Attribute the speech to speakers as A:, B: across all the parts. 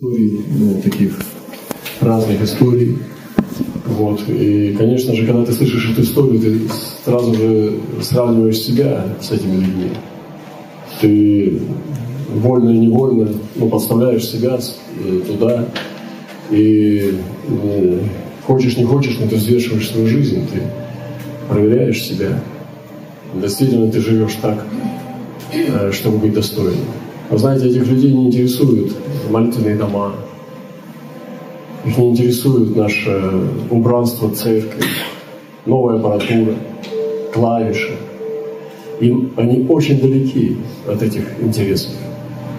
A: историй, ну, таких разных историй. Вот. И, конечно же, когда ты слышишь эту историю, ты сразу же сравниваешь себя с этими людьми. Ты вольно и невольно ну, подставляешь себя э, туда. И э, хочешь, не хочешь, но ты взвешиваешь свою жизнь, ты проверяешь себя. Действительно, ты живешь так, э, чтобы быть достойным. Знаете, этих людей не интересуют молитвенные дома, их не интересует наше убранство церкви, новая аппаратура, клавиши. Им они очень далеки от этих интересов.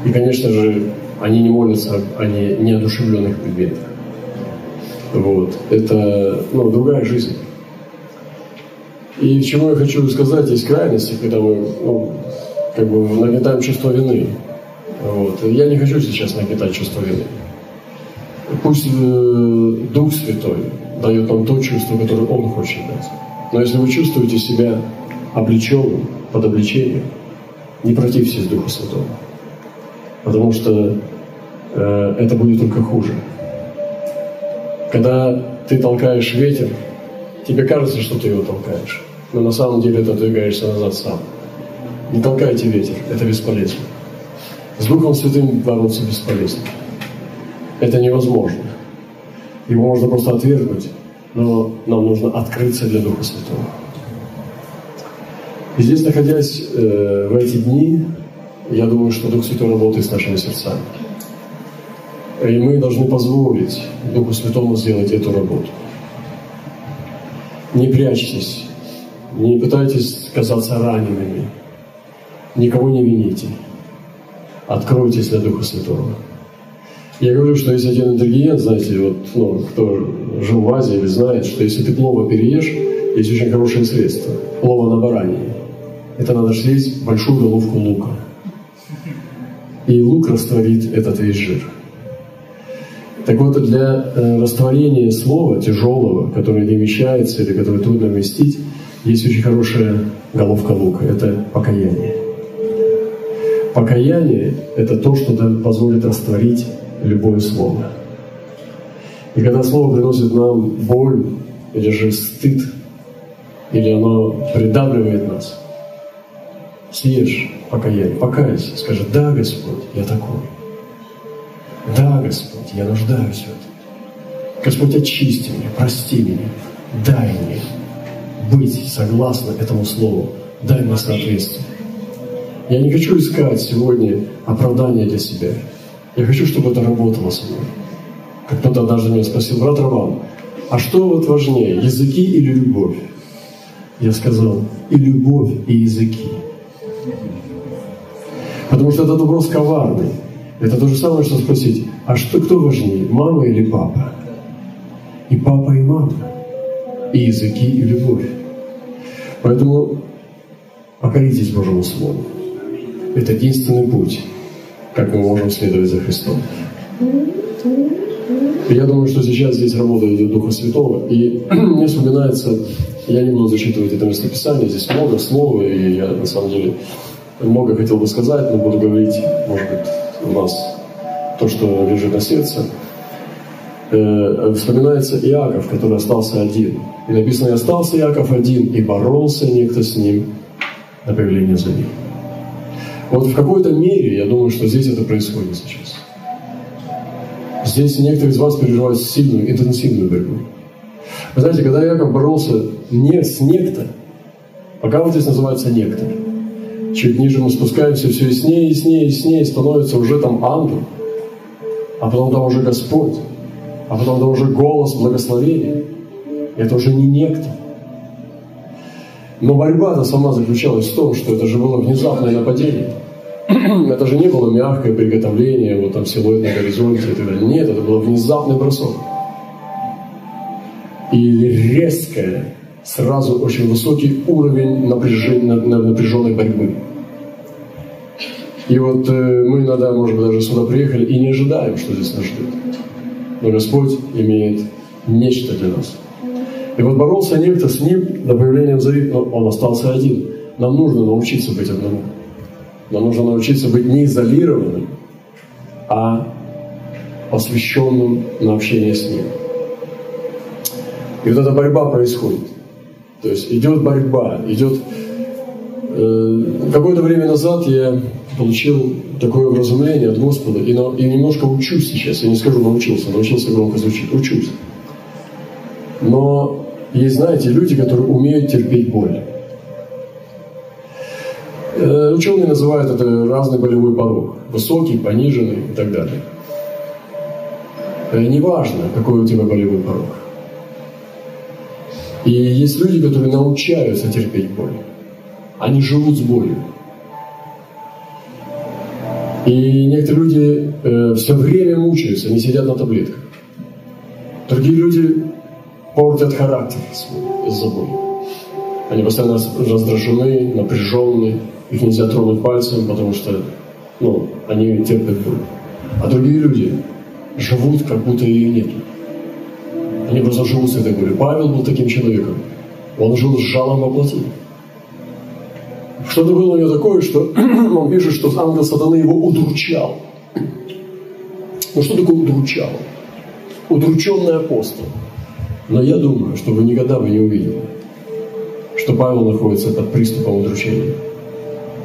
A: И, конечно же, они не молятся о неодушевленных предметах. Вот. Это ну, другая жизнь. И чему я хочу сказать, есть крайности, когда мы ну, как бы нагнетаем чувство вины. Вот. Я не хочу сейчас нагнетать чувство вины. Пусть э, Дух Святой дает нам то чувство, которое Он хочет дать. Но если вы чувствуете себя облеченным, под обличением, не противьтесь Духу Святого. Потому что э, это будет только хуже. Когда ты толкаешь ветер, тебе кажется, что ты его толкаешь. Но на самом деле ты отодвигаешься назад сам. Не толкайте ветер, это бесполезно. С Духом Святым бороться бесполезно. Это невозможно. Его можно просто отвергнуть, но нам нужно открыться для Духа Святого. И здесь, находясь э, в эти дни, я думаю, что Дух Святой работает с нашими сердцами. И мы должны позволить Духу Святому сделать эту работу. Не прячьтесь, не пытайтесь казаться ранеными, никого не вините откройтесь для Духа Святого. Я говорю, что есть один ингредиент, знаете, вот, ну, кто жил в Азии или знает, что если ты плова переешь, есть очень хорошее средство. Плова на баранье. Это надо слить большую головку лука. И лук растворит этот весь жир. Так вот, для э, растворения слова тяжелого, которое не вмещается или которое трудно вместить, есть очень хорошая головка лука. Это покаяние. Покаяние – это то, что позволит растворить любое слово. И когда слово приносит нам боль или же стыд, или оно придавливает нас, съешь покаяние, покайся, скажи, да, Господь, я такой. Да, Господь, я нуждаюсь в этом. Господь, очисти меня, прости меня, дай мне быть согласно этому слову, дай мне соответствие. Я не хочу искать сегодня оправдания для себя. Я хочу, чтобы это работало со мной. Как кто-то однажды меня спросил, брат Роман, а что вот важнее, языки или любовь? Я сказал, и любовь, и языки. Потому что этот вопрос коварный. Это то же самое, что спросить, а что, кто важнее, мама или папа? И папа, и мама. И языки, и любовь. Поэтому покоритесь Божьему Слову. Это единственный путь, как мы можем следовать за Христом. Я думаю, что сейчас здесь работа идет Духа Святого. И мне вспоминается, я не буду зачитывать это местописание, здесь много слов, и я на самом деле много хотел бы сказать, но буду говорить, может быть, у вас то, что лежит на сердце. Э, вспоминается Иаков, который остался один. И написано, и остался Иаков один, и боролся некто с ним на появление за ним. Вот в какой-то мере, я думаю, что здесь это происходит сейчас. Здесь некоторые из вас переживают сильную, интенсивную борьбу. Вы знаете, когда Яков боролся не с некто, пока вот здесь называется некто, чуть ниже мы спускаемся, все яснее, яснее, яснее, становится уже там ангел, а потом там уже Господь, а потом там уже голос благословения. Это уже не некто. Но борьба-то сама заключалась в том, что это же было внезапное нападение. Это же не было мягкое приготовление, вот там силуэт на горизонте и так далее. Нет, это был внезапный бросок. И резкое, сразу очень высокий уровень напряжения, напряженной борьбы. И вот э, мы иногда, может быть, даже сюда приехали и не ожидаем, что здесь нас ждет. Но Господь имеет нечто для нас. И вот боролся некто с ним до появления Зари, но он остался один. Нам нужно научиться быть одному. Нам нужно научиться быть не изолированным, а посвященным на общение с Ним. И вот эта борьба происходит. То есть идет борьба, идет... Э, какое-то время назад я получил такое вразумление от Господа и, на, и немножко учусь сейчас. Я не скажу научился, научился громко звучит, учусь. Но есть, знаете, люди, которые умеют терпеть боль. Э, ученые называют это разный болевой порог. Высокий, пониженный и так далее. Э, неважно, какой у тебя болевой порог. И есть люди, которые научаются терпеть боль. Они живут с болью. И некоторые люди э, все время мучаются, они сидят на таблетках. Другие люди портят характер из-за боли. Они постоянно раздражены, напряженные, их нельзя тронуть пальцем, потому что ну, они терпят боль. А другие люди живут, как будто ее нет. Они просто живут с этой болью. Павел был таким человеком. Он жил с жалом во плоти. Что-то было у него такое, что он пишет, что ангел сатаны его удручал. Ну что такое удручал? Удрученный апостол. Но я думаю, что вы никогда бы не увидели, что Павел находится под приступом удручения,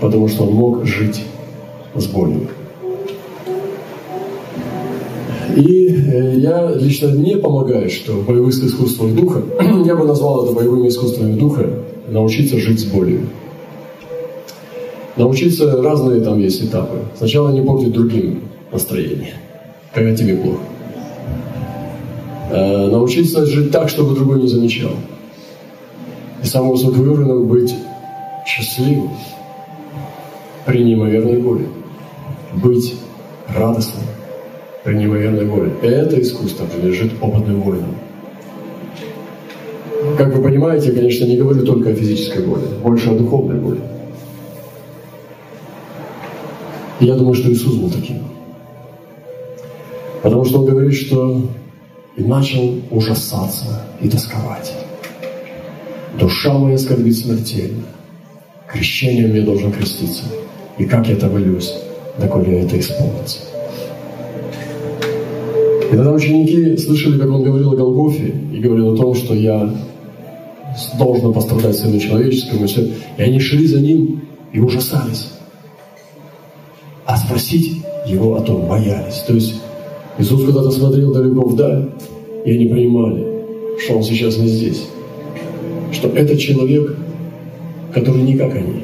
A: потому что он мог жить с болью. И э, я лично мне помогает, что в боевых искусствах духа, я бы назвал это боевыми искусствами духа, научиться жить с болью. Научиться разные там есть этапы. Сначала не портить другим настроение, когда тебе плохо. Э, научиться жить так, чтобы другой не замечал. И высоким уровнем быть счастливым при неимоверной боли. Быть радостным при неимоверной боли. Это искусство принадлежит опытным воинам. Как вы понимаете, я, конечно, не говорю только о физической боли, больше о духовной боли. И я думаю, что Иисус был таким. Потому что Он говорит, что и начал ужасаться и тосковать. Душа моя скорбит смертельно. Крещением я должен креститься. И как я молюсь, доколе это исполнится. И тогда ученики слышали, как он говорил о Голгофе, и говорил о том, что я должен пострадать Сыну Человеческому, и. И они шли за ним и ужасались. А спросить его о том боялись. То есть Иисус когда-то смотрел далеко вдаль, и они понимали, что Он сейчас не здесь. Что это человек, который не как они.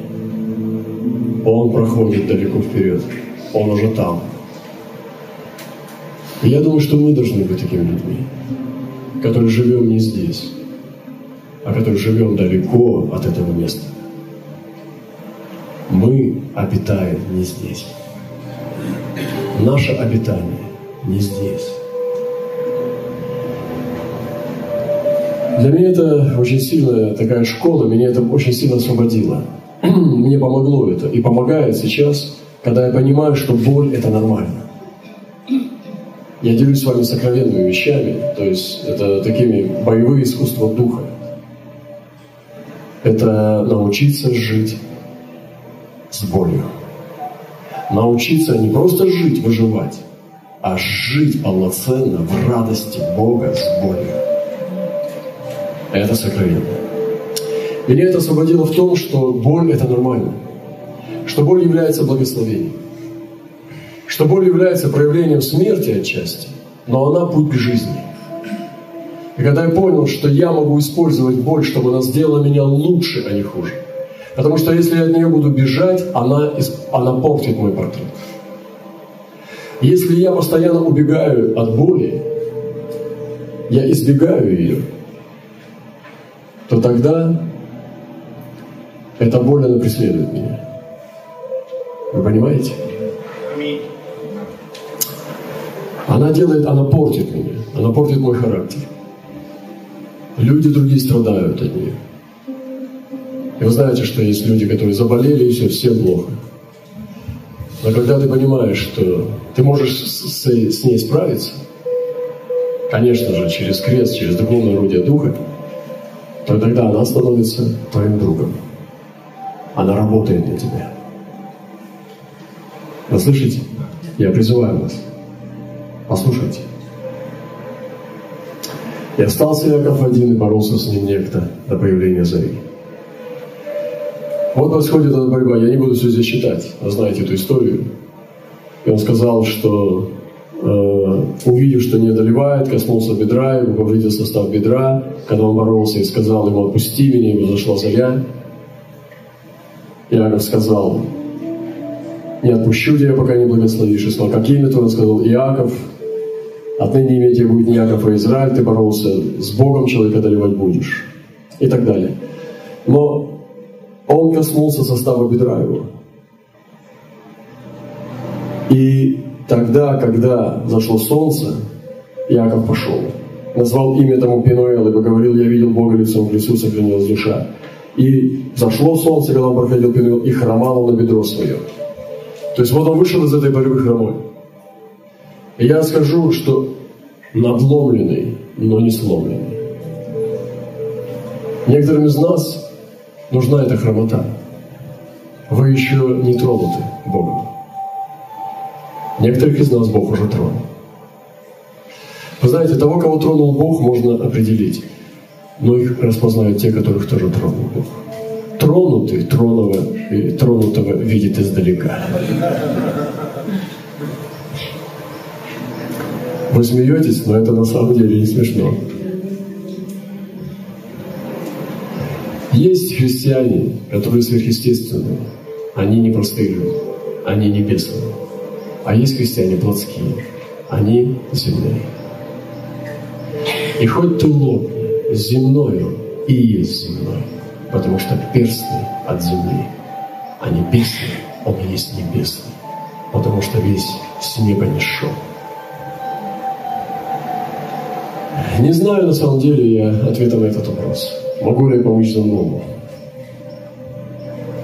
A: Он проходит далеко вперед. Он уже там. И я думаю, что мы должны быть такими людьми, которые живем не здесь, а которые живем далеко от этого места. Мы обитаем не здесь. Наше обитание не здесь. Для меня это очень сильная такая школа, меня это очень сильно освободило. Мне помогло это и помогает сейчас, когда я понимаю, что боль – это нормально. Я делюсь с вами сокровенными вещами, то есть это такими боевые искусства духа. Это научиться жить с болью. Научиться не просто жить, выживать, а жить полноценно в радости Бога с болью. Это сокровенно. Меня это освободило в том, что боль – это нормально. Что боль является благословением. Что боль является проявлением смерти отчасти, но она путь к жизни. И когда я понял, что я могу использовать боль, чтобы она сделала меня лучше, а не хуже. Потому что если я от нее буду бежать, она, она портит мой портрет. Если я постоянно убегаю от боли, я избегаю ее, то тогда эта боль, она преследует меня. Вы понимаете? Она делает, она портит меня, она портит мой характер. Люди другие страдают от нее. И вы знаете, что есть люди, которые заболели, и все, всем плохо. Но когда ты понимаешь, что ты можешь с, с ней справиться, конечно же, через крест, через духовное орудие Духа, то тогда она становится твоим другом. Она работает для тебя. Вы слышите? Я призываю вас. Послушайте. И остался Яков один, и боролся с ним некто до появления зари. Вот происходит эта борьба. Я не буду все здесь читать. Вы знаете эту историю. И он сказал, что увидев, что не одолевает, коснулся бедра, его повредил состав бедра, когда он боролся и сказал ему, отпусти меня, ему зашла заря. Иаков сказал, не отпущу тебя, пока не благословишь. И сказал, как имя твое? Он сказал, Иаков, отныне имя тебе будет не Иаков, а Израиль, ты боролся с Богом, человека одолевать будешь. И так далее. Но он коснулся состава бедра его. И тогда, когда зашло солнце, Яков пошел. Назвал имя тому Пинуэл, ибо говорил, я видел Бога лицом к лицу, сохранилась душа. И зашло солнце, когда он проходил Пинуэл, и хромал он на бедро свое. То есть вот он вышел из этой борьбы хромой. И я скажу, что надломленный, но не сломленный. Некоторым из нас нужна эта хромота. Вы еще не тронуты Богом. Некоторых из нас Бог уже тронул. Вы знаете, того, кого тронул Бог, можно определить. Но их распознают те, которых тоже тронул Бог. Тронутый тронного, тронутого видит издалека. Вы смеетесь, но это на самом деле не смешно. Есть христиане, которые сверхъестественные. Они не простые люди, они небесные. А есть христиане плотские, они земные. И хоть ты лопни, земною и есть земной, потому что перстный от земли, а небесный, он есть небесный, потому что весь с неба не шел. Не знаю на самом деле я ответа на этот вопрос. Могу ли я помочь земному?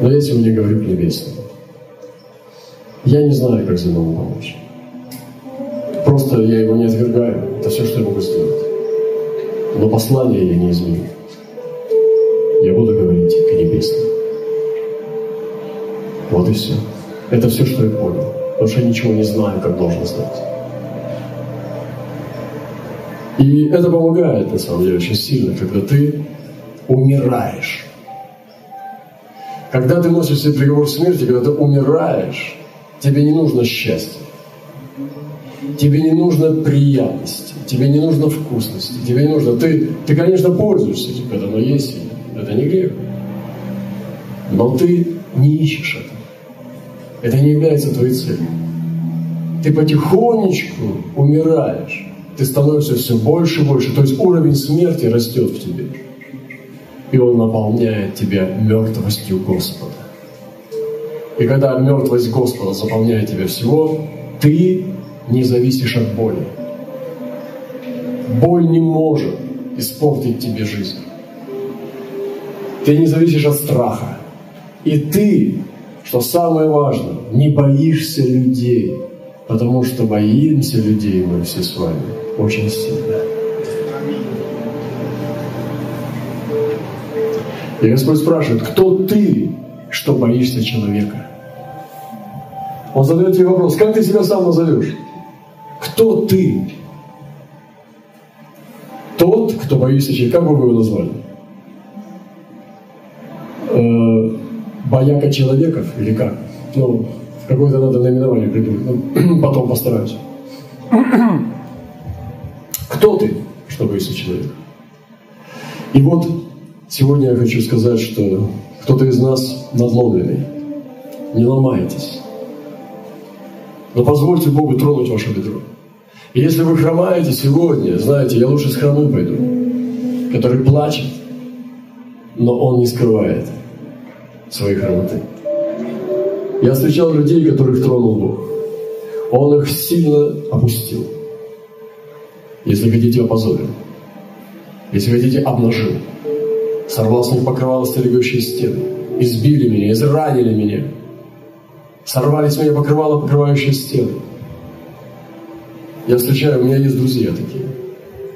A: Но я сегодня говорю к небесному. Я не знаю, как земному помочь. Просто я его не отвергаю. Это все, что я могу сделать. Но послание я не изменю. Я буду говорить к небесному. Вот и все. Это все, что я понял. Потому что я ничего не знаю, как должен знать. И это помогает, на самом деле, очень сильно, когда ты умираешь. Когда ты носишь себе приговор смерти, когда ты умираешь, тебе не нужно счастье. Тебе не нужно приятности, тебе не нужно вкусности, тебе не нужно... Ты, ты конечно, пользуешься этим, когда оно есть, это не грех. Но ты не ищешь это. Это не является твоей целью. Ты потихонечку умираешь. Ты становишься все больше и больше. То есть уровень смерти растет в тебе и Он наполняет тебя мертвостью Господа. И когда мертвость Господа заполняет тебя всего, ты не зависишь от боли. Боль не может испортить тебе жизнь. Ты не зависишь от страха. И ты, что самое важное, не боишься людей, потому что боимся людей мы все с вами очень сильно. И Господь спрашивает, кто ты, что боишься человека? Он задает тебе вопрос, как ты себя сам назовешь? Кто ты? Тот, кто боится человека. Как бы вы его назвали? Э, бояка человеков или как? Ну, какое-то надо наименование придумать. Ну, потом постараюсь. Кто ты, что боишься человека? И вот Сегодня я хочу сказать, что кто-то из нас надломленный. Не ломайтесь. Но позвольте Богу тронуть ваше бедро. И если вы хромаете сегодня, знаете, я лучше с хромым пойду, который плачет, но он не скрывает своей хромоты. Я встречал людей, которых тронул Бог. Он их сильно опустил. Если хотите, опозорил. Если хотите, обнажил сорвал с них покрывало стерегающие стены, избили меня, изранили меня, сорвали с меня покрывало, покрывающие стены. Я встречаю, у меня есть друзья такие.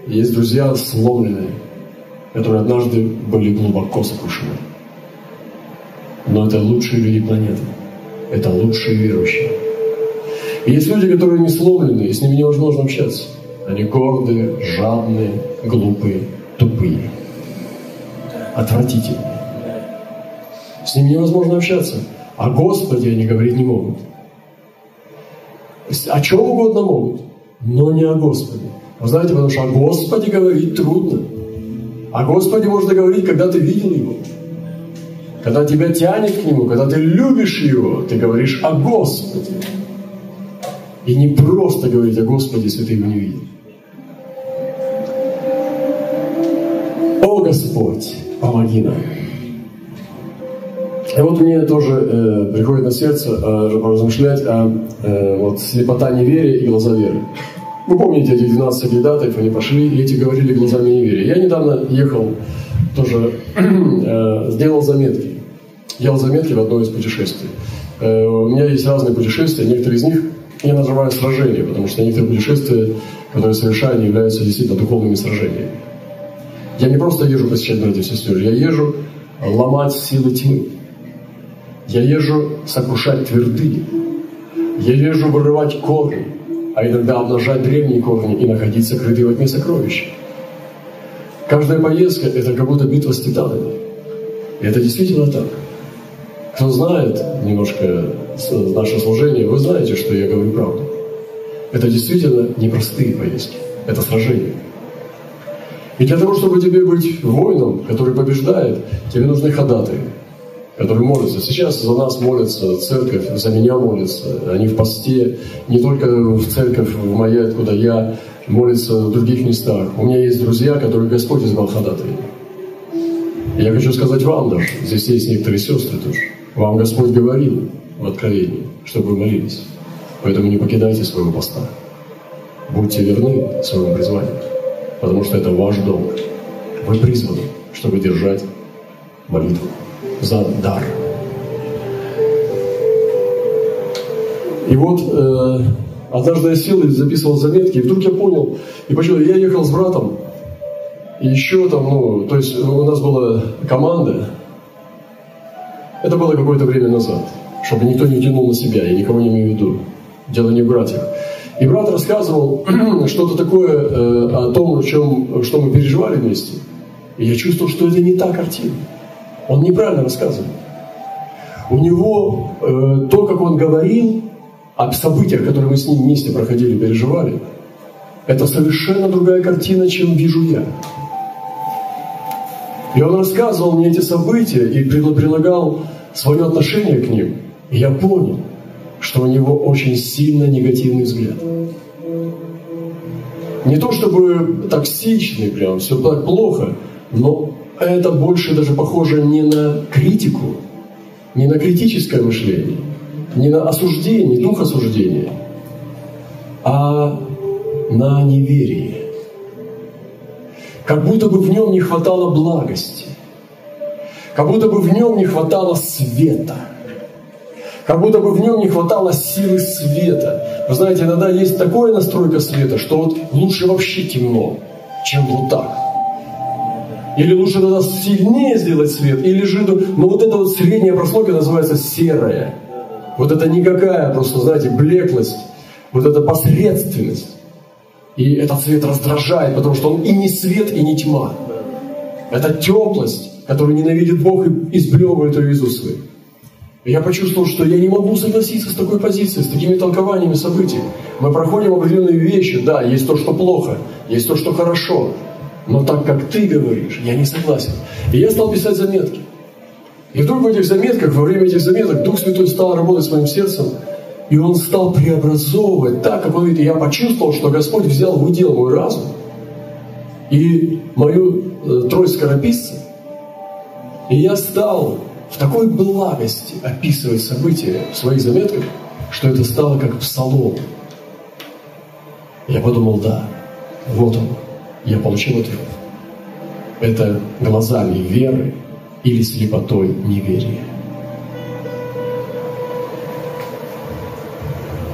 A: Есть друзья сломленные, которые однажды были глубоко сокрушены. Но это лучшие люди планеты. Это лучшие верующие. И есть люди, которые не сломлены, и с ними невозможно общаться. Они гордые, жадные, глупые, тупые, отвратительные. С ними невозможно общаться. О Господе они говорить не могут. О чем угодно могут, но не о Господе. Вы знаете, потому что о Господе говорить трудно. О Господе можно говорить, когда ты видел Его. Когда тебя тянет к Нему, когда ты любишь Его, ты говоришь о Господе. И не просто говорить о Господе, если ты Его не видел. Помоги нам. И вот мне тоже э, приходит на сердце э, поразмышлять о э, вот, слепота неверия и глаза веры. Вы помните этих 12 кандидатов, они пошли, и эти говорили глазами неверия. Я недавно ехал, тоже э, сделал заметки. Делал заметки в одно из путешествий. Э, у меня есть разные путешествия, некоторые из них я называю сражения, потому что некоторые путешествия, которые совершаю, они являются действительно духовными сражениями. Я не просто езжу посещать братьев и сестер, я езжу ломать силы тьмы. Я езжу сокрушать твердыни. Я езжу вырывать корни, а иногда обнажать древние корни и находить сокрытые во тьме сокровища. Каждая поездка – это как будто битва с титанами. И это действительно так. Кто знает немножко наше служение, вы знаете, что я говорю правду. Это действительно непростые поездки. Это сражение. И для того, чтобы тебе быть воином, который побеждает, тебе нужны ходатые которые молятся. Сейчас за нас молятся церковь, за меня молятся. Они в посте, не только в церковь, в моей, откуда я, молятся в других местах. У меня есть друзья, которые Господь избрал ходатаями. И я хочу сказать вам даже, здесь есть некоторые сестры тоже, вам Господь говорил в Откровении, чтобы вы молились. Поэтому не покидайте своего поста. Будьте верны своему призванию, потому что это ваш долг. Вы призваны, чтобы держать молитву за дар. И вот э, однажды я сел и записывал заметки, и вдруг я понял, и почему я ехал с братом, и еще там, ну, то есть у нас была команда, это было какое-то время назад, чтобы никто не тянул на себя, я никого не имею в виду, дело не в братьях. И брат рассказывал что-то такое э, о том, о чем, что мы переживали вместе. И я чувствовал, что это не та картина. Он неправильно рассказывает. У него э, то, как он говорил о событиях, которые мы с ним вместе проходили, переживали, это совершенно другая картина, чем вижу я. И он рассказывал мне эти события и прилагал свое отношение к ним. И я понял, что у него очень сильно негативный взгляд. Не то чтобы токсичный, прям все так плохо, но это больше даже похоже не на критику, не на критическое мышление, не на осуждение, дух осуждения, а на неверие. Как будто бы в нем не хватало благости, как будто бы в нем не хватало света, как будто бы в нем не хватало силы света. Вы знаете, иногда есть такая настройка света, что вот лучше вообще темно, чем вот так. Или лучше тогда сильнее сделать свет, или же, ну вот эта вот средняя прослойка называется серая. Вот это никакая просто, знаете, блеклость, вот эта посредственность. И этот свет раздражает, потому что он и не свет, и не тьма. Это теплость, которую ненавидит Бог и изблевывает ее из уст И я почувствовал, что я не могу согласиться с такой позицией, с такими толкованиями событий. Мы проходим определенные вещи, да, есть то, что плохо, есть то, что хорошо, но так как ты говоришь, я не согласен. И я стал писать заметки. И вдруг в этих заметках, во время этих заметок, Дух Святой стал работать с моим сердцем, и Он стал преобразовывать так, как Он видит. Я почувствовал, что Господь взял в удел мой разум и мою э, трость скорописца, и я стал в такой благости описывать события в своих заметках, что это стало как псалом. Я подумал, да, вот он, я получил ответ. Это глазами веры или слепотой неверия.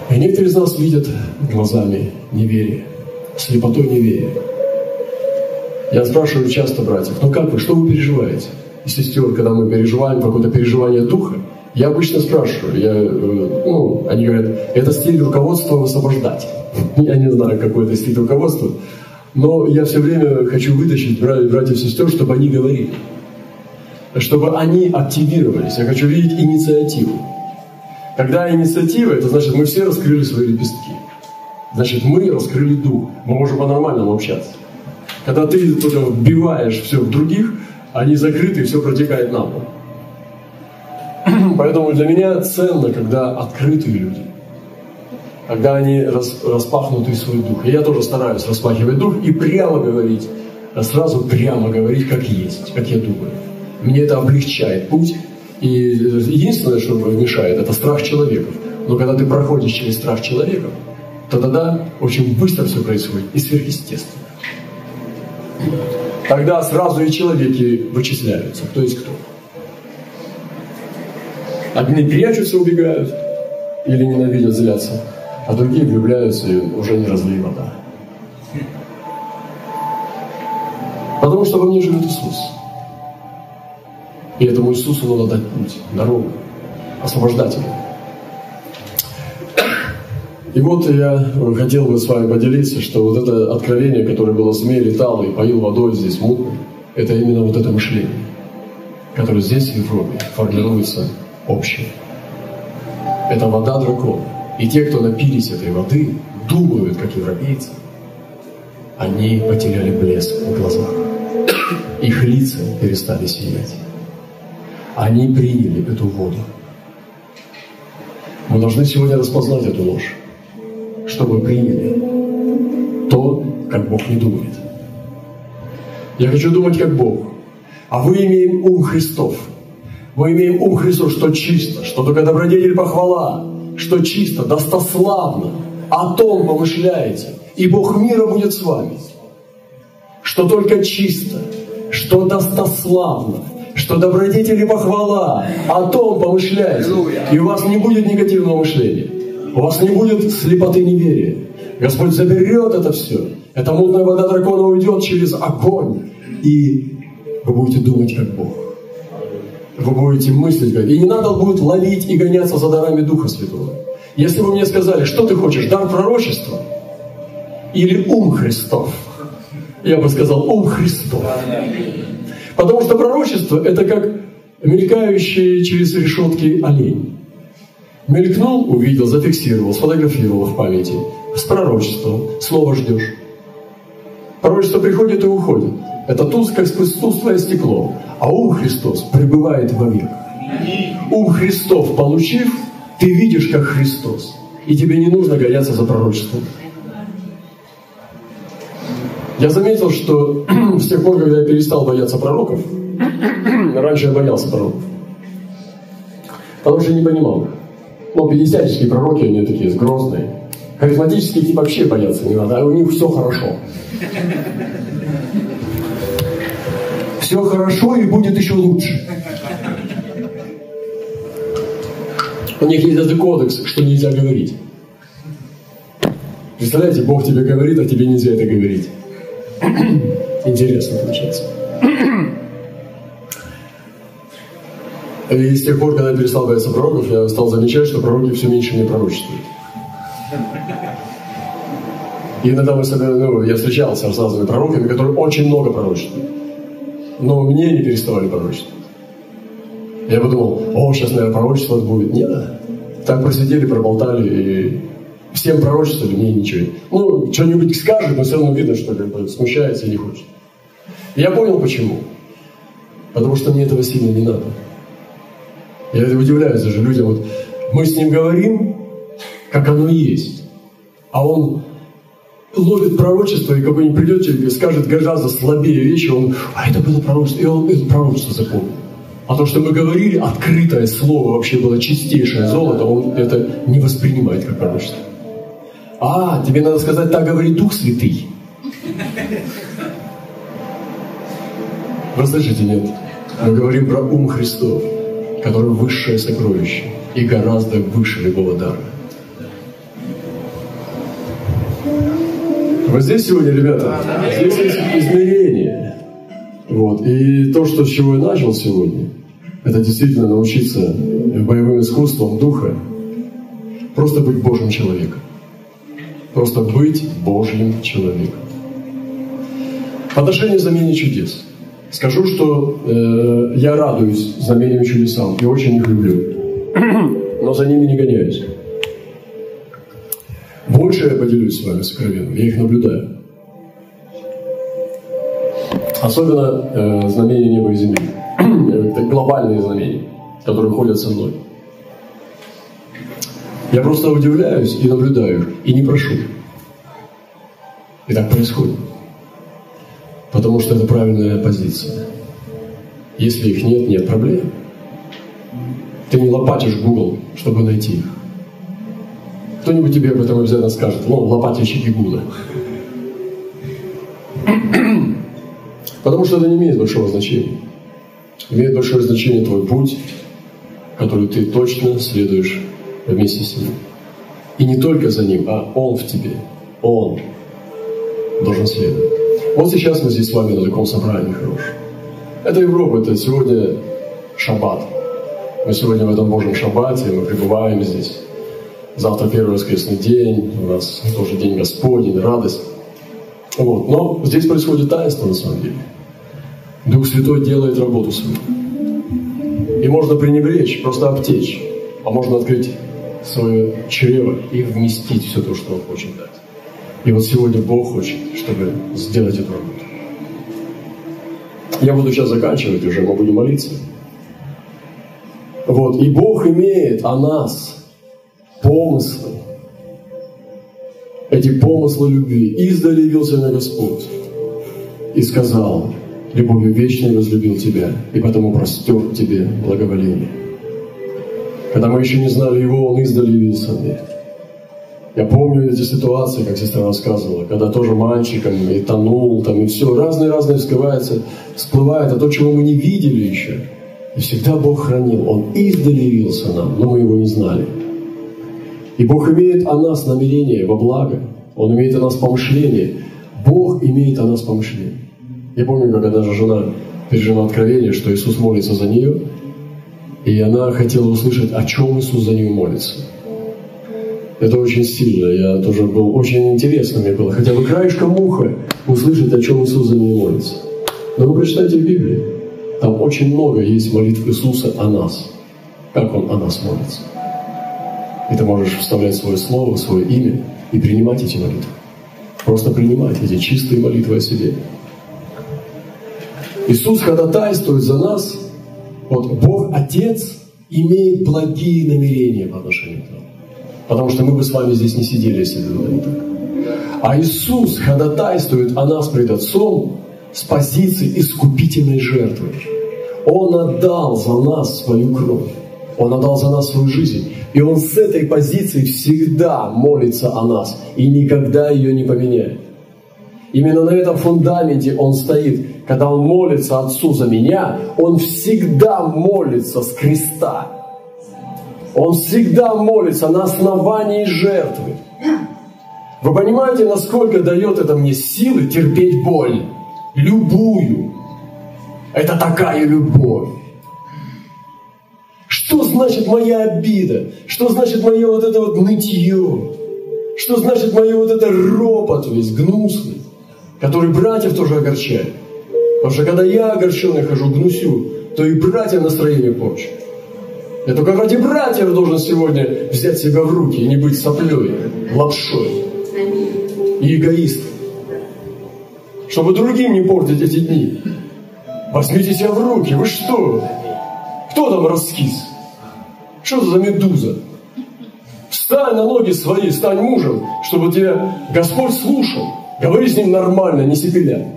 A: И некоторые из нас видят глазами неверия, слепотой неверия. Я спрашиваю часто братьев, ну как вы, что вы переживаете? Сестер, когда мы переживаем какое-то переживание духа, Я обычно спрашиваю, я, э, ну, они говорят, это стиль руководства высвобождать. Я не знаю, какой это стиль руководства, но я все время хочу вытащить братьев и сестер, чтобы они говорили. Чтобы они активировались. Я хочу видеть инициативу. Когда инициатива, это значит, мы все раскрыли свои лепестки. Значит, мы раскрыли дух. Мы можем по-нормальному общаться. Когда ты только вбиваешь все в других, они закрыты, все протекает на пол. Поэтому для меня ценно, когда открытые люди, когда они рас, распахнутый свой дух. И я тоже стараюсь распахивать дух и прямо говорить, сразу прямо говорить, как есть, как я думаю. Мне это облегчает путь. И единственное, что мешает, это страх человеков. Но когда ты проходишь через страх человеков, то тогда очень быстро все происходит и сверхъестественно. Тогда сразу и человеки вычисляются, кто есть кто. Одни прячутся, убегают или ненавидят, злятся, а другие влюбляются и уже не разлей вода. Потому что во мне живет Иисус. И этому Иисусу надо дать путь, дорогу, освобождателя. И вот я хотел бы с вами поделиться, что вот это откровение, которое было змей, летало и поил водой здесь мутной, это именно вот это мышление, которое здесь, в Европе, формируется общее. Это вода дракона. И те, кто напились этой воды, думают, как европейцы, они потеряли блеск в глазах. Их лица перестали сиять. Они приняли эту воду. Мы должны сегодня распознать эту ложь, чтобы приняли то, как Бог не думает. Я хочу думать, как Бог. А вы имеем ум Христов. Мы имеем ум Христов, что чисто, что только добродетель похвала, что чисто, достославно. О том помышляете, и Бог мира будет с вами. Что только чисто, что достославно, что добродетель и похвала, о том помышляете. И у вас не будет негативного мышления. У вас не будет слепоты неверия. Господь заберет это все. Эта мутная вода дракона уйдет через огонь. И вы будете думать, как Бог. Вы будете мыслить, как... И не надо будет ловить и гоняться за дарами Духа Святого. Если бы мне сказали, что ты хочешь, дар пророчества или ум Христов, я бы сказал, ум Христов. Потому что пророчество – это как мелькающий через решетки олень. Мелькнул, увидел, зафиксировал, сфотографировал в памяти. С пророчеством. Слово ждешь. Пророчество приходит и уходит. Это туз, как тусклое стекло. А ум Христос пребывает вовек. Ум Христов получив, ты видишь, как Христос. И тебе не нужно гоняться за пророчеством. Я заметил, что с тех пор, когда я перестал бояться пророков, раньше я боялся пророков, потому что не понимал. Ну, пятидесятнические пророки, они такие грозные. Харизматические типа вообще бояться не надо, а у них все хорошо. Все хорошо и будет еще лучше. У них есть даже кодекс, что нельзя говорить. Представляете, Бог тебе говорит, а тебе нельзя это говорить. Интересно получается. И с тех пор, когда я перестал бояться пророков, я стал замечать, что пророки все меньше мне пророчествуют. И иногда мы ну, я встречался с разными пророками, которые очень много пророчествуют. Но мне не переставали пророчествовать. Я подумал, о, сейчас, наверное, пророчество будет. Нет, так просидели, проболтали, и всем пророчествовали, мне ничего. Ну, что-нибудь скажет, но все равно видно, что как бы смущается и не хочет. Я понял, почему. Потому что мне этого сильно не надо. Я удивляюсь даже людям. Вот мы с ним говорим, как оно есть. А он ловит пророчество, и какой-нибудь придет и скажет гораздо слабее вещи, он, а это было пророчество, и он это пророчество запомнил. А то, что мы говорили, открытое слово вообще было чистейшее золото, он это не воспринимает как пророчество. А, тебе надо сказать, так говорит Дух Святый. Вы слышите, нет? Мы говорим про ум Христов, который высшее сокровище и гораздо выше любого дара. Вот здесь сегодня, ребята, здесь есть измерение. Вот. И то, что, с чего я начал сегодня, это действительно научиться боевым искусством духа просто быть Божьим человеком. Просто быть Божьим человеком. По отношению к замене чудес. Скажу, что э, я радуюсь знаменям чудесам и очень их люблю. Но за ними не гоняюсь. Больше я поделюсь с вами сокровенным, я их наблюдаю. Особенно э, знамения неба и земли. Это глобальные знамения, которые ходят со мной. Я просто удивляюсь и наблюдаю, и не прошу. И так происходит. Потому что это правильная позиция. Если их нет, нет проблем. Ты не лопатишь Google, чтобы найти их. Кто-нибудь тебе об этом обязательно скажет. Ну, лопатильщики Гугла. Потому что это не имеет большого значения. Имеет большое значение твой путь, который ты точно следуешь вместе с ним. И не только за ним, а он в тебе. Он должен следовать. Вот сейчас мы здесь с вами на таком собрании хорошем. Это Европа, это сегодня шаббат. Мы сегодня в этом Божьем шаббате, мы пребываем здесь. Завтра первый воскресный день, у нас тоже день Господень, радость. Вот. Но здесь происходит таинство на самом деле. Дух Святой делает работу свою. И можно пренебречь, просто обтечь. А можно открыть свое чрево и вместить все то, что Он хочет дать. И вот сегодня Бог хочет, чтобы сделать эту работу. Я буду сейчас заканчивать уже, мы будем молиться. Вот. И Бог имеет о нас помыслы. Эти помыслы любви. Издали явился на Господь и сказал, любовью вечной возлюбил тебя, и потому простер тебе благоволение. Когда мы еще не знали Его, Он издали явился мне. Я помню эти ситуации, как сестра рассказывала, когда тоже мальчиком и тонул, там, и все, разные-разные всплывается, всплывает, а то, чего мы не видели еще. И всегда Бог хранил. Он издали явился нам, но мы его не знали. И Бог имеет о нас намерение во благо. Он имеет о нас помышление. Бог имеет о нас помышление. Я помню, когда даже жена пережила откровение, что Иисус молится за нее, и она хотела услышать, о чем Иисус за нее молится. Это очень сильно. Я тоже был очень интересно мне было. Хотя бы краешком уха услышать, о чем Иисус за нее молится. Но вы прочитайте в Библии. Там очень много есть молитв Иисуса о нас. Как Он о нас молится. И ты можешь вставлять свое слово, свое имя и принимать эти молитвы. Просто принимать эти чистые молитвы о себе. Иисус ходатайствует за нас. Вот Бог Отец имеет благие намерения по отношению к нам. Потому что мы бы с вами здесь не сидели, если бы было не так. А Иисус ходатайствует о нас пред Отцом с позиции искупительной жертвы. Он отдал за нас свою кровь. Он отдал за нас свою жизнь. И Он с этой позиции всегда молится о нас и никогда ее не поменяет. Именно на этом фундаменте Он стоит. Когда Он молится Отцу за меня, Он всегда молится с креста. Он всегда молится на основании жертвы. Вы понимаете, насколько дает это мне силы терпеть боль? Любую. Это такая любовь. Что значит моя обида? Что значит мое вот это вот нытье? Что значит мое вот это ропот весь гнусный, который братьев тоже огорчает? Потому что когда я огорченный хожу, гнусю, то и братья настроение порчу. Я только ради братьев должен сегодня взять себя в руки и не быть соплей, лапшой и эгоистом. Чтобы другим не портить эти дни. Возьмите себя в руки. Вы что? Кто там раскис? Что за медуза? Встань на ноги свои, стань мужем, чтобы тебя Господь слушал. Говори с ним нормально, не сипеля.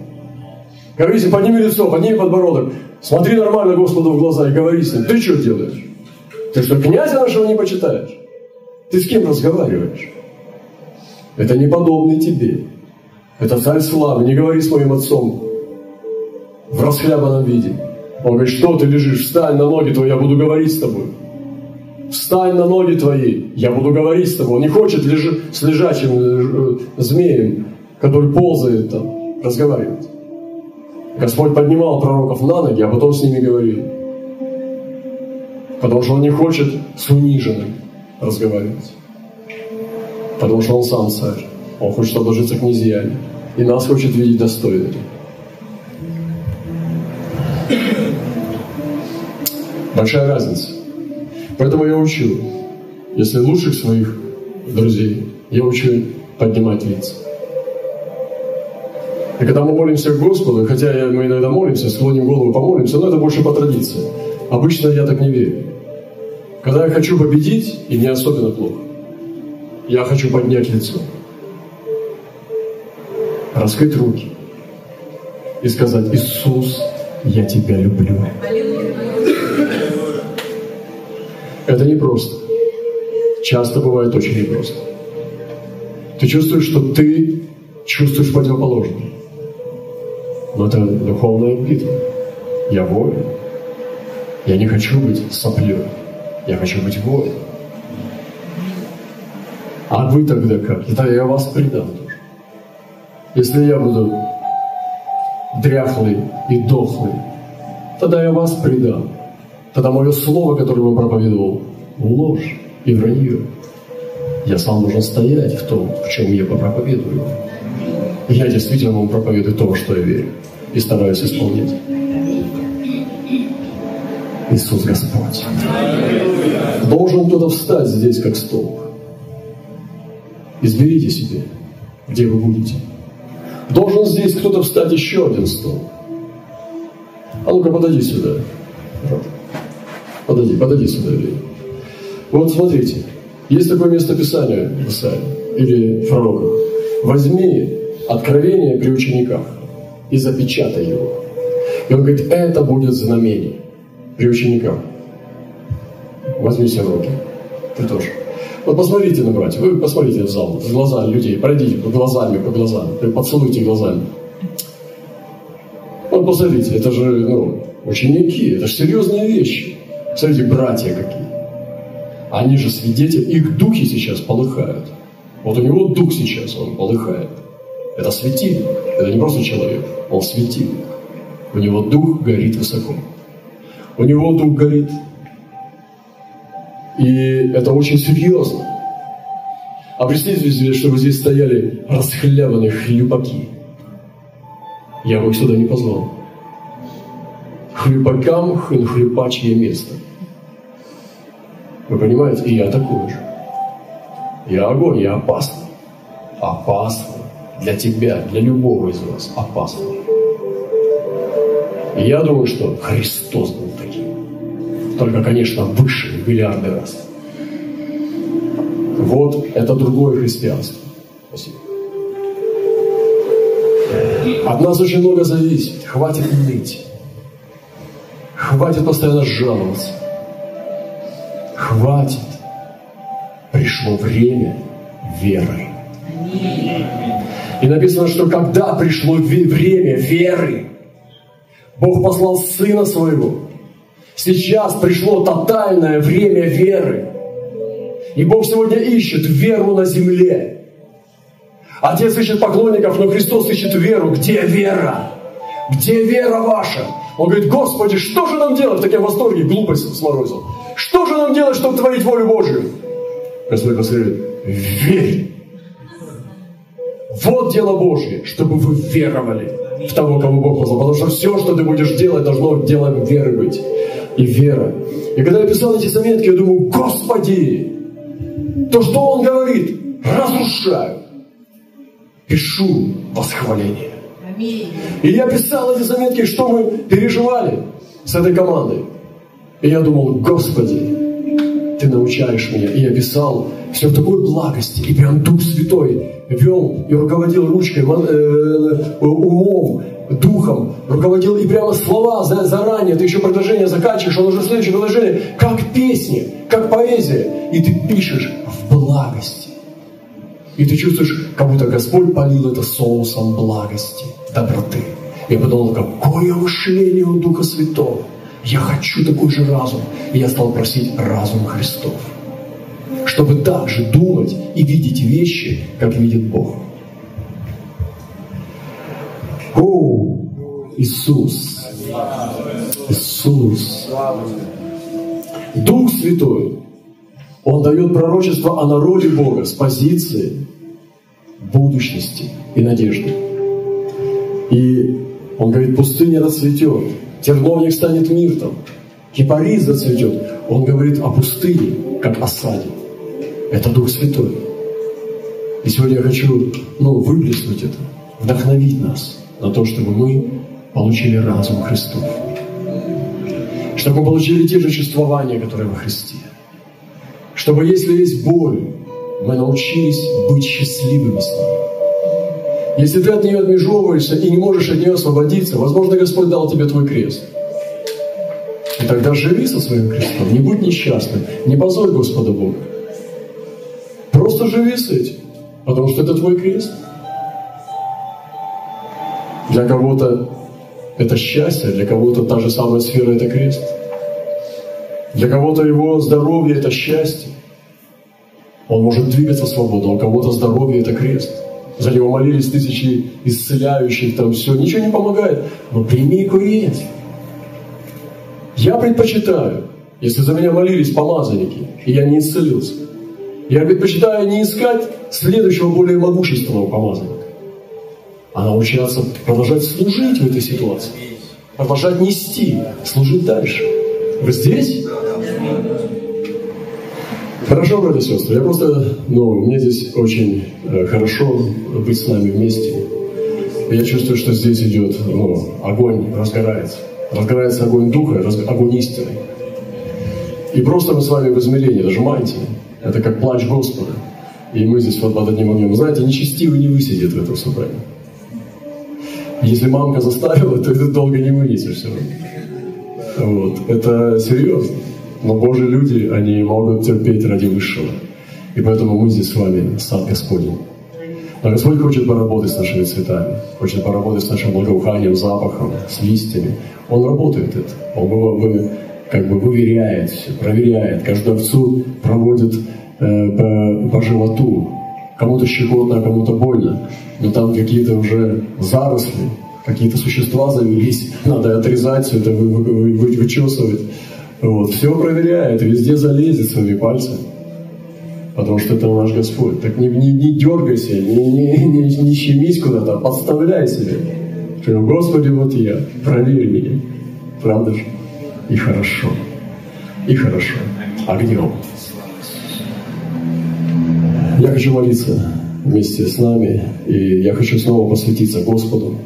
A: Говори с ним, подними лицо, подними подбородок. Смотри нормально Господу в глаза и говори с ним. Ты что делаешь? Ты что, князя нашего не почитаешь? Ты с кем разговариваешь? Это не подобный тебе. Это царь славы. Не говори с моим отцом в расхлябанном виде. Он говорит, что ты лежишь? Встань на ноги твои, я буду говорить с тобой. Встань на ноги твои, я буду говорить с тобой. Он не хочет лежи, с лежачим э, змеем, который ползает там, разговаривать. Господь поднимал пророков на ноги, а потом с ними говорил. Потому что он не хочет с униженным разговаривать. Потому что он сам царь. Он хочет обложиться князьями. И нас хочет видеть достойными. Большая разница. Поэтому я учу, если лучших своих друзей, я учу поднимать лица. И когда мы молимся к Господу, хотя мы иногда молимся, склоним голову, помолимся, но это больше по традиции. Обычно я так не верю. Когда я хочу победить, и мне особенно плохо, я хочу поднять лицо, раскрыть руки и сказать, Иисус, я тебя люблю. Это непросто. Часто бывает очень непросто. Ты чувствуешь, что ты чувствуешь противоположное. Но это духовная битва. Я воин. Я не хочу быть соплей. Я хочу быть воином. А вы тогда как? Тогда я вас предам тоже. Если я буду дряхлый и дохлый, тогда я вас предам. Тогда мое слово, которое я проповедовал, ложь и вранье. Я сам должен стоять в том, в чем я проповедую. Я действительно вам проповедую то, что я верю, и стараюсь исполнять. Иисус Господь. Должен кто-то встать здесь, как столб. Изберите себе, где вы будете. Должен здесь кто-то встать еще один столб. А ну-ка, подойди сюда. Подойди, подойди сюда, Илья. Вот смотрите, есть такое место Писания в Исаии или пророках. Возьми откровение при учениках и запечатай его. И он говорит, это будет знамение при учениках. Возьми себя в руки. Ты тоже. Вот посмотрите на братьев, вы посмотрите в зал, в глаза людей, пройдите по глазами, по глазам, поцелуйте глазами. Вот посмотрите, это же ну, ученики, это же серьезные вещи. Смотрите, братья какие. Они же свидетели, их духи сейчас полыхают. Вот у него дух сейчас, он полыхает. Это светильник, это не просто человек, он светильник. У него дух горит высоко. У него дух горит. И это очень серьезно. А представьте себе, что вы здесь стояли расхлябанные хлюпаки. Я бы их сюда не позвал. Хлюпакам хлюпачье место. Вы понимаете? И я такой же. Я огонь, я опасный. Опасный. Для тебя, для любого из вас опасный. Я думаю, что Христос был таким. Только, конечно, выше в миллиарды раз. Вот это другое христианство. Спасибо. От нас очень много зависит. Хватит ныть. Хватит постоянно жаловаться. Хватит. Пришло время веры. И написано, что когда пришло время веры, Бог послал Сына Своего. Сейчас пришло тотальное время веры. И Бог сегодня ищет веру на земле. Отец ищет поклонников, но Христос ищет веру. Где вера? Где вера ваша? Он говорит, Господи, что же нам делать? В таком восторге, глупость сморозил. Что же нам делать, чтобы творить волю Божию? Господь посмотрит, верь. Вот дело Божье, чтобы вы веровали в того, кого Бог позвал. Потому что все, что ты будешь делать, должно делом веры быть. И вера. И когда я писал эти заметки, я думаю, Господи, то, что Он говорит, разрушаю. Пишу восхваление. И я писал эти заметки, что мы переживали с этой командой. И я думал, Господи, Ты научаешь меня. И я писал все в такой благости. И прям Дух Святой вел и руководил ручкой, э, умом, духом, руководил и прямо слова заранее, ты еще предложение заканчиваешь, он уже следующее предложение, как песни, как поэзия, и ты пишешь в благости. И ты чувствуешь, как будто Господь полил это соусом благости, доброты. Я подумал, какое мышление у Духа Святого. Я хочу такой же разум. И я стал просить разум Христов чтобы также думать и видеть вещи, как видит Бог. О, Иисус! Иисус! Дух Святой, Он дает пророчество о народе Бога с позиции будущности и надежды. И он говорит, пустыня расцветет, терновник станет миртом, кипарис зацветет. Он говорит о пустыне, как о саде. Это Дух Святой. И сегодня я хочу ну, выплеснуть это, вдохновить нас на то, чтобы мы получили разум Христов. Чтобы мы получили те же чувствования, которые во Христе. Чтобы, если есть боль, мы научились быть счастливыми с ней. Если ты от нее отмежевываешься и не можешь от нее освободиться, возможно, Господь дал тебе твой крест. И тогда живи со своим крестом, не будь несчастным, не позорь Господа Бога. Просто живи с этим, потому что это твой крест. Для кого-то это счастье, для кого-то та же самая сфера – это крест. Для кого-то его здоровье – это счастье. Он может двигаться свободно, у кого-то здоровье – это крест. За него молились тысячи исцеляющих, там все, ничего не помогает. Но прими крест. Я предпочитаю, если за меня молились помазанники, и я не исцелился, я предпочитаю не искать следующего более могущественного помазанника, а научаться продолжать служить в этой ситуации, продолжать нести, служить дальше. Вы здесь? Хорошо, братья и сестры. Я просто, ну, мне здесь очень э, хорошо быть с нами вместе. Я чувствую, что здесь идет, ну, огонь разгорается. Разгорается огонь духа, раз, огонь истины. И просто мы с вами в измерении, даже мантии. Это как плач Господа. И мы здесь вот под одним огнем. Знаете, нечестивый не высидит в этом собрании. Если мамка заставила, то это долго не вынесешь все равно. Вот. Это серьезно. Но Божьи люди, они могут терпеть ради высшего. И поэтому мы здесь с вами, сад Господень. Но Господь хочет поработать с нашими цветами, хочет поработать с нашим благоуханием, запахом, с листьями. Он работает это. Он вы, как бы выверяет все, проверяет. Каждую овцу проводит э, по, по животу. Кому-то щекотно, а кому-то больно. Но там какие-то уже заросли, какие-то существа завелись. Надо отрезать все это, вы, вы, вы, вычесывать. Вот, все проверяет, везде залезет своими пальцами. Потому что это наш Господь. Так не, не, не дергайся, не, не, не, не щемись куда-то, а подставляй себе. Что, Господи, вот я, проверь меня. Правда же? И хорошо. И хорошо. Огнем. Я хочу молиться вместе с нами, и я хочу снова посвятиться Господу,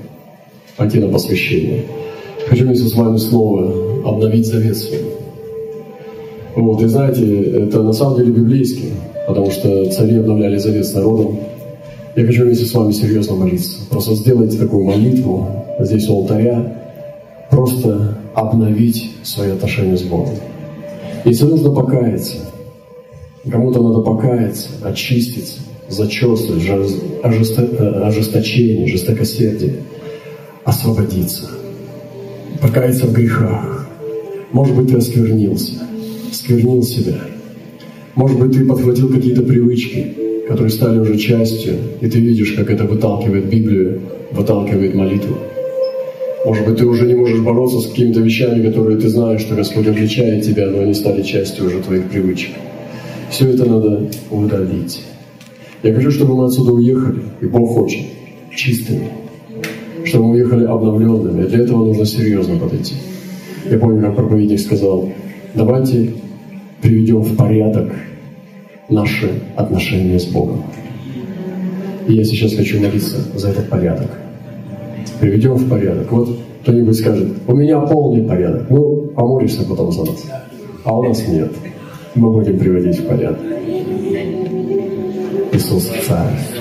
A: пойти на посвящение. Хочу вместе с вами снова обновить завет свой. Вот, и знаете, это на самом деле библейски, потому что цари обновляли завет с народом. Я хочу вместе с вами серьезно молиться. Просто сделайте такую молитву здесь у алтаря, просто обновить свои отношения с Богом. Если нужно покаяться, кому-то надо покаяться, очиститься, зачесывать, ожесточение, жестокосердие, освободиться, покаяться в грехах. Может быть, ты осквернился – сквернил себя. Может быть, ты подхватил какие-то привычки, которые стали уже частью, и ты видишь, как это выталкивает Библию, выталкивает молитву. Может быть, ты уже не можешь бороться с какими-то вещами, которые ты знаешь, что Господь обличает тебя, но они стали частью уже твоих привычек. Все это надо удалить. Я хочу, чтобы мы отсюда уехали, и Бог хочет, чистыми, чтобы мы уехали обновленными. Для этого нужно серьезно подойти. Я помню, как проповедник сказал, давайте приведем в порядок наши отношения с Богом. И я сейчас хочу молиться за этот порядок. Приведем в порядок. Вот кто-нибудь скажет, у меня полный порядок. Ну, помолишься потом за нас. А у нас нет. Мы будем приводить в порядок. Иисус Царь.